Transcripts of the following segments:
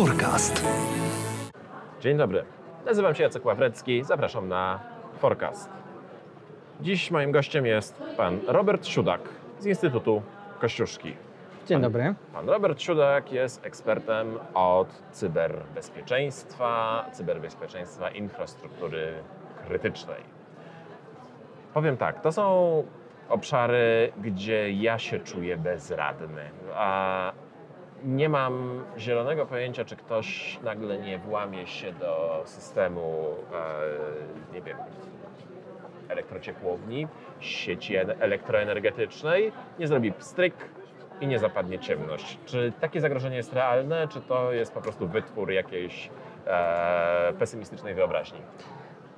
Forecast. Dzień dobry. Nazywam się Jacek Ławrecki. Zapraszam na Forecast. Dziś moim gościem jest pan Robert Siudak z Instytutu Kościuszki. Dzień dobry. Pan Robert Siudak jest ekspertem od cyberbezpieczeństwa, cyberbezpieczeństwa infrastruktury krytycznej. Powiem tak, to są obszary, gdzie ja się czuję bezradny, a nie mam zielonego pojęcia, czy ktoś nagle nie włamie się do systemu, e, nie wiem, elektrociepłowni, sieci en- elektroenergetycznej, nie zrobi pstryk i nie zapadnie ciemność. Czy takie zagrożenie jest realne, czy to jest po prostu wytwór jakiejś e, pesymistycznej wyobraźni?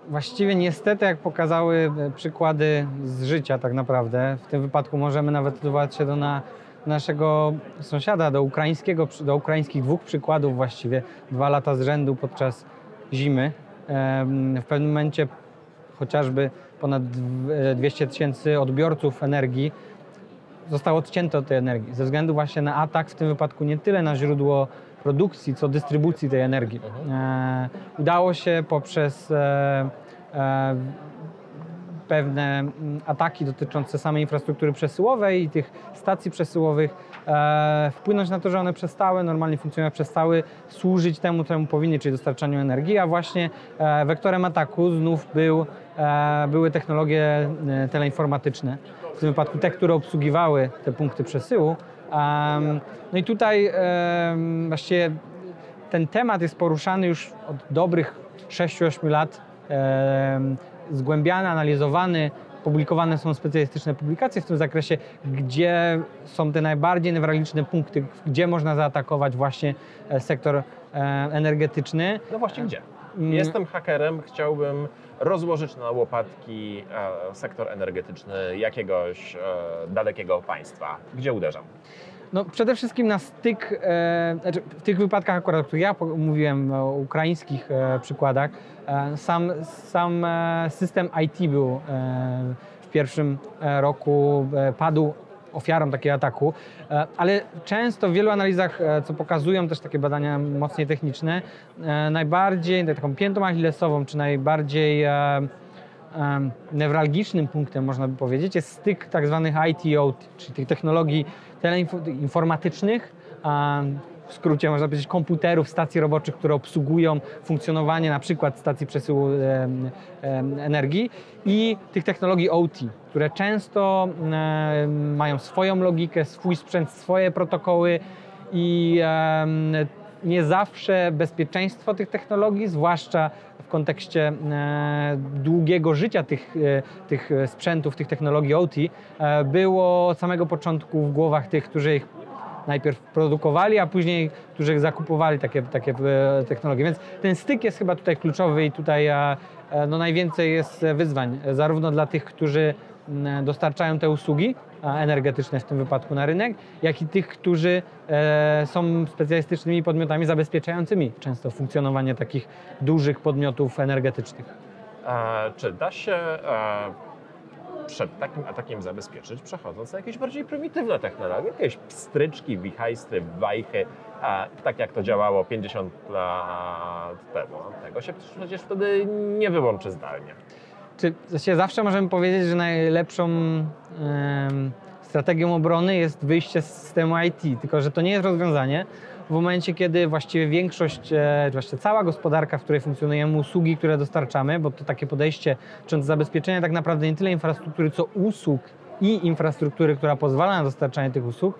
Właściwie niestety, jak pokazały e, przykłady z życia tak naprawdę, w tym wypadku możemy nawet odwołać się do na naszego sąsiada, do ukraińskiego, do ukraińskich dwóch przykładów właściwie, dwa lata z rzędu podczas zimy. W pewnym momencie chociażby ponad dw- e, 200 tysięcy odbiorców energii zostało odcięte od tej energii ze względu właśnie na atak, w tym wypadku nie tyle na źródło produkcji, co dystrybucji tej energii. E, udało się poprzez e, pewne mm, ataki dotyczące samej infrastruktury przesyłowej i tych stacji przesyłowych e, wpłynąć na to, że one przestały normalnie funkcjonować, przestały służyć temu, czemu powinny, czyli dostarczaniu energii, a właśnie e, wektorem ataku znów był, e, były technologie teleinformatyczne, w tym wypadku te, które obsługiwały te punkty przesyłu. No i tutaj em, właściwie ten temat jest poruszany już od dobrych 6-8 lat, zgłębiany, analizowany. Publikowane są specjalistyczne publikacje w tym zakresie, gdzie są te najbardziej newralgiczne punkty, gdzie można zaatakować właśnie e, sektor e, energetyczny. No właśnie gdzie? Mm. Jestem hakerem, chciałbym rozłożyć na łopatki e, sektor energetyczny jakiegoś dalekiego państwa. Gdzie uderzam? No, przede wszystkim na styk, e, znaczy w tych wypadkach akurat, o których ja mówiłem, o ukraińskich e, przykładach, e, sam, sam e, system IT był e, w pierwszym e, roku, padł ofiarą takiego ataku, ale często w wielu analizach, co pokazują też takie badania mocniej techniczne, najbardziej taką piętą achillesową, czy najbardziej newralgicznym punktem, można by powiedzieć, jest styk tak zwanych IT-OT, czyli tych technologii teleinformatycznych, w skrócie można powiedzieć komputerów, stacji roboczych, które obsługują funkcjonowanie na przykład stacji przesyłu energii i tych technologii OT, które często mają swoją logikę, swój sprzęt, swoje protokoły i nie zawsze bezpieczeństwo tych technologii, zwłaszcza w kontekście e, długiego życia tych, e, tych sprzętów, tych technologii OT, e, było od samego początku w głowach tych, którzy ich najpierw produkowali, a później, którzy zakupowali takie, takie technologie. Więc ten styk jest chyba tutaj kluczowy i tutaj no, najwięcej jest wyzwań, zarówno dla tych, którzy dostarczają te usługi energetyczne w tym wypadku na rynek, jak i tych, którzy e, są specjalistycznymi podmiotami zabezpieczającymi często funkcjonowanie takich dużych podmiotów energetycznych. Czy da się e, przed takim atakiem zabezpieczyć, przechodząc na jakieś bardziej prymitywne technologie, jakieś pstryczki, wichajstry, wajchy, tak jak to działało 50 lat temu. Tego się przecież wtedy nie wyłączy zdalnie. Czy się zawsze możemy powiedzieć, że najlepszą strategią obrony jest wyjście z systemu IT, tylko że to nie jest rozwiązanie. W momencie, kiedy właściwie większość, e, czy właściwie cała gospodarka, w której funkcjonujemy, usługi, które dostarczamy, bo to takie podejście dotyczące zabezpieczenia tak naprawdę nie tyle infrastruktury, co usług i infrastruktury, która pozwala na dostarczanie tych usług,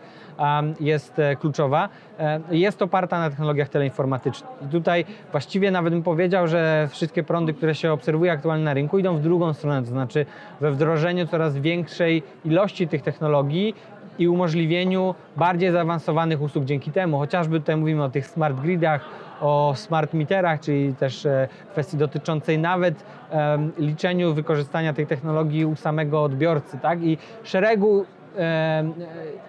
jest e, kluczowa. E, Jest oparta na technologiach teleinformatycznych. I tutaj właściwie nawet bym powiedział, że wszystkie prądy, które się obserwuje aktualnie na rynku, idą w drugą stronę, to znaczy we wdrożeniu coraz większej ilości tych technologii i umożliwieniu bardziej zaawansowanych usług dzięki temu. Chociażby tutaj mówimy o tych smart gridach, o smart meterach, czyli też e, kwestii dotyczącej nawet em, liczeniu wykorzystania tej technologii u samego odbiorcy, tak? I szeregu e,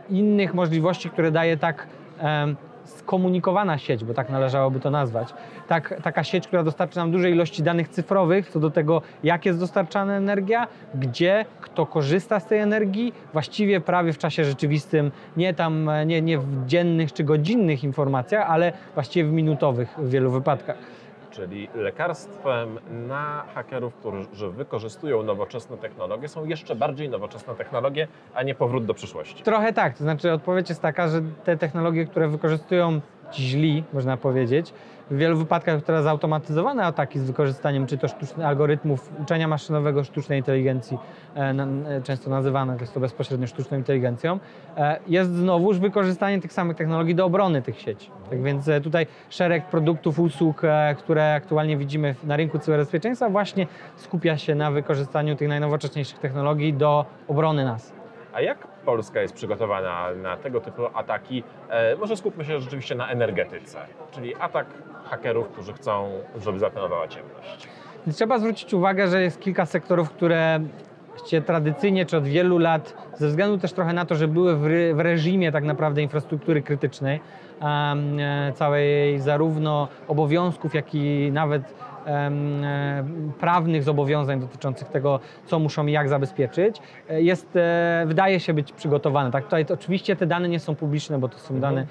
innych możliwości, które daje tak em, skomunikowana sieć, bo tak należałoby to nazwać. Tak, taka sieć, która dostarczy nam dużej ilości danych cyfrowych co do tego, jak jest dostarczana energia, gdzie, kto korzysta z tej energii, właściwie prawie w czasie rzeczywistym, nie tam, nie, nie w dziennych czy godzinnych informacjach, ale właściwie w minutowych w wielu wypadkach. Czyli lekarstwem na hakerów, którzy wykorzystują nowoczesne technologie, są jeszcze bardziej nowoczesne technologie, a nie powrót do przyszłości. Trochę tak, to znaczy odpowiedź jest taka, że te technologie, które wykorzystują źli, można powiedzieć, w wielu wypadkach teraz zautomatyzowane ataki z wykorzystaniem czy to sztucznych algorytmów uczenia maszynowego, sztucznej inteligencji, e, często nazywane jest to bezpośrednio sztuczną inteligencją, e, jest znowuż wykorzystanie tych samych technologii do obrony tych sieci. Tak więc e, tutaj szereg produktów, usług, które aktualnie widzimy na rynku cyberbezpieczeństwa właśnie skupia się na wykorzystaniu tych najnowocześniejszych technologii do obrony nas. A jak Polska jest przygotowana na tego typu ataki? E, może skupmy się rzeczywiście na energetyce, czyli atak hakerów, którzy chcą, żeby zapanowała ciemność. Trzeba zwrócić uwagę, że jest kilka sektorów, które właściwie tradycyjnie czy od wielu lat, ze względu też trochę na to, że były w, re, w reżimie tak naprawdę infrastruktury krytycznej, um, całej zarówno obowiązków, jak i nawet E, prawnych zobowiązań dotyczących tego, co muszą i jak zabezpieczyć, e, jest, e, wydaje się być przygotowane. Tak, tutaj oczywiście te dane nie są publiczne, bo to są mhm. dane,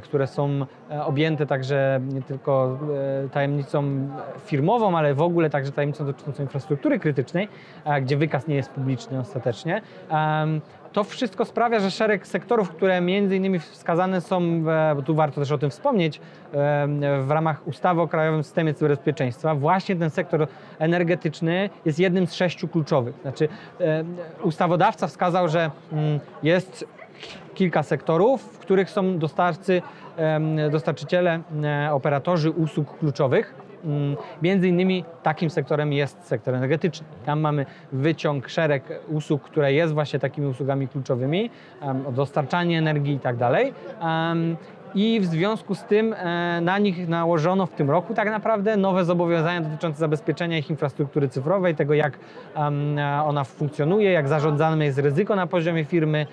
które są objęte także nie tylko tajemnicą firmową, ale w ogóle także tajemnicą dotyczącą infrastruktury krytycznej, gdzie wykaz nie jest publiczny ostatecznie. To wszystko sprawia, że szereg sektorów, które między innymi wskazane są, bo tu warto też o tym wspomnieć, w ramach ustawy o Krajowym Systemie Cyberbezpieczeństwa, właśnie ten sektor energetyczny jest jednym z sześciu kluczowych. Znaczy, ustawodawca wskazał, że mm, jest kilka sektorów, w których są dostarcy, dostarczyciele, operatorzy usług kluczowych między innymi takim sektorem jest sektor energetyczny. Tam mamy wyciąg, szereg usług, które jest właśnie takimi usługami kluczowymi, dostarczanie energii i tak dalej i w związku z tym e, na nich nałożono w tym roku tak naprawdę nowe zobowiązania dotyczące zabezpieczenia ich infrastruktury cyfrowej, tego jak e, ona funkcjonuje, jak zarządzane jest ryzyko na poziomie firmy.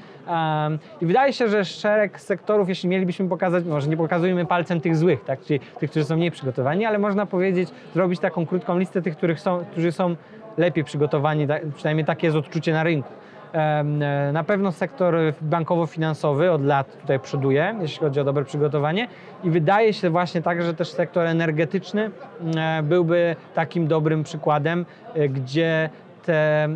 I wydaje się, że szereg sektorów, jeśli mielibyśmy pokazać, może nie pokazujemy palcem tych złych, tak, czyli tych, którzy są mniej przygotowani, ale można powiedzieć, zrobić taką krótką listę tych, których są, którzy są lepiej przygotowani, przynajmniej takie jest odczucie na rynku. E, na pewno sektor bankowo-finansowy od lat tutaj przoduje, jeśli chodzi o dobre przygotowanie i wydaje się właśnie tak, że też sektor energetyczny e, byłby takim dobrym przykładem, e, gdzie te,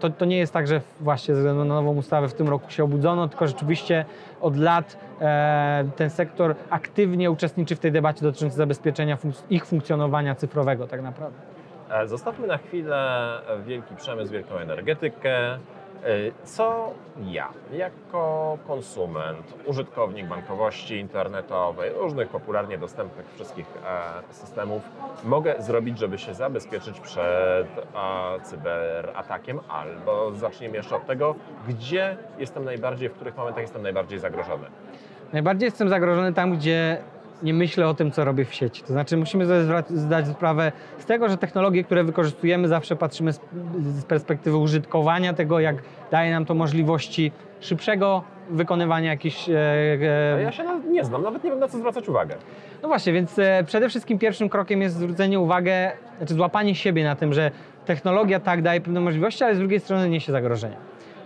to, to nie jest tak, że właśnie ze względu na nową ustawę w tym roku się obudzono, tylko rzeczywiście od lat ten sektor aktywnie uczestniczy w tej debacie dotyczącej zabezpieczenia ich funkcjonowania cyfrowego tak naprawdę. Zostawmy na chwilę wielki przemysł, wielką energetykę, co ja, jako konsument, użytkownik bankowości internetowej, różnych popularnie dostępnych wszystkich e, systemów, mogę zrobić, żeby się zabezpieczyć przed cyberatakiem? Albo zacznijmy jeszcze od tego, gdzie jestem najbardziej, w których momentach jestem najbardziej zagrożony? Najbardziej jestem zagrożony tam, gdzie nie myślę o tym, co robię w sieci. To znaczy musimy sobie zdać sprawę z tego, że technologie, które wykorzystujemy, zawsze patrzymy z, perspektywy użytkowania tego, jak daje nam to możliwości szybszego wykonywania jakichś... E, e... Ja się nie znam, nawet nie wiem na co zwracać uwagę. No właśnie, więc e, przede wszystkim pierwszym krokiem jest zwrócenie uwagi, znaczy złapanie siebie na tym, że technologia tak daje pewne możliwości, ale z drugiej strony niesie zagrożenia.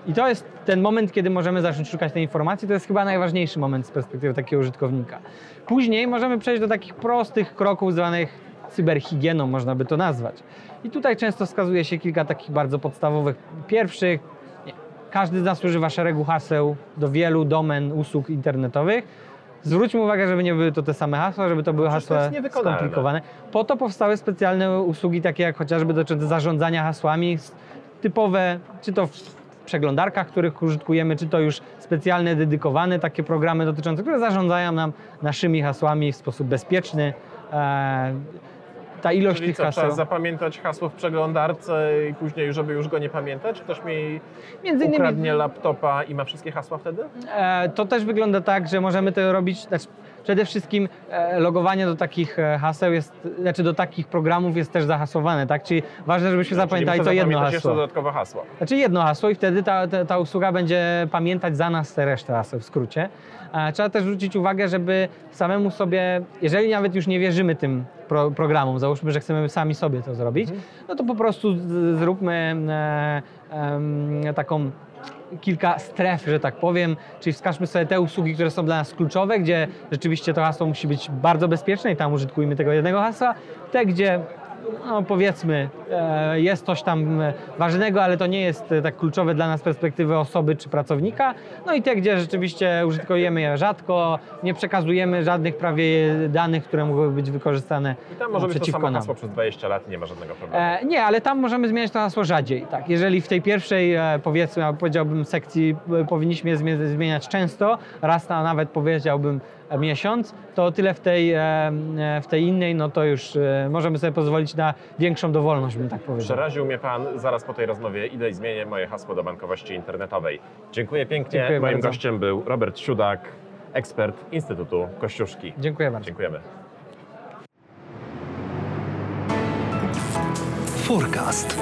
I to jest ten moment, kiedy możemy zacząć szukać tej informacji. To jest chyba najważniejszy moment z perspektywy takiego użytkownika. Później możemy przejść do takich prostych kroków zwanych cyberhigieną, można by to nazwać. I tutaj często wskazuje się kilka takich bardzo podstawowych. Pierwszych, każdy z nas używa szeregu haseł do wielu domen usług internetowych. Zwróćmy uwagę, żeby nie były to te same hasła, żeby to były hasła to skomplikowane. Po to powstały specjalne usługi, takie jak chociażby dotyczące zarządzania hasłami, typowe, czy to przeglądarkach, których użytkujemy, czy to już specjalne, dedykowane takie programy dotyczące, które zarządzają nam naszymi hasłami w sposób bezpieczny. E, ta ilość Czyli tych co, haseł. Trzeba zapamiętać hasło w przeglądarce i później, żeby już go nie pamiętać? Ktoś mi Między innymi... ukradnie laptopa i ma wszystkie hasła wtedy? E, to też wygląda tak, że możemy to robić. Znaczy, przede wszystkim e, logowanie do takich e, haseł jest, znaczy do takich programów jest też zahasowane, tak? Czyli ważne, żebyśmy zapamiętali to jedno zapamiętać jeszcze hasło. dodatkowe hasło. Znaczy jedno hasło i wtedy ta, ta, ta usługa będzie pamiętać za nas te resztę haseł w skrócie. E, Trzeba też zwrócić uwagę, żeby samemu sobie, jeżeli nawet już nie wierzymy tym pro, programom, załóżmy, że chcemy sami sobie to zrobić, no to po prostu zróbmy e, em, taką kilka stref, że tak powiem, czyli wskażmy sobie te usługi, które są dla nas kluczowe, gdzie rzeczywiście to hasło musi być bardzo bezpieczne i tam użytkujmy tego jednego hasła, te, gdzie no powiedzmy, jest coś tam e, ważnego, ale to nie jest e, tak kluczowe dla nas z perspektywy osoby czy pracownika. No i te, gdzie rzeczywiście użytkujemy je rzadko, nie przekazujemy żadnych prawie danych, które mogłyby być wykorzystane I tam może być to samo hasło przez 20 lat, nie ma żadnego problemu. E, nie, ale tam możemy zmieniać to hasło rzadziej. Tak, jeżeli w tej pierwszej, e, powiedzmy, powiedziałbym sekcji e, powinniśmy je zmie- zmieniać często, raz na nawet powiedziałbym e, miesiąc, to tyle w tej, e, e, w tej innej, no to już e, możemy sobie pozwolić na większą dowolność, bym tak powiedział. Przeraził mnie Pan, zaraz po tej rozmowie idę i zmienię moje hasło do bankowości internetowej. Dziękuję pięknie. Dziękuję Moim bardzo. gościem był Robert Siudak, ekspert Instytutu Kościuszki. Dziękuję bardzo. Dziękujemy. Forecast.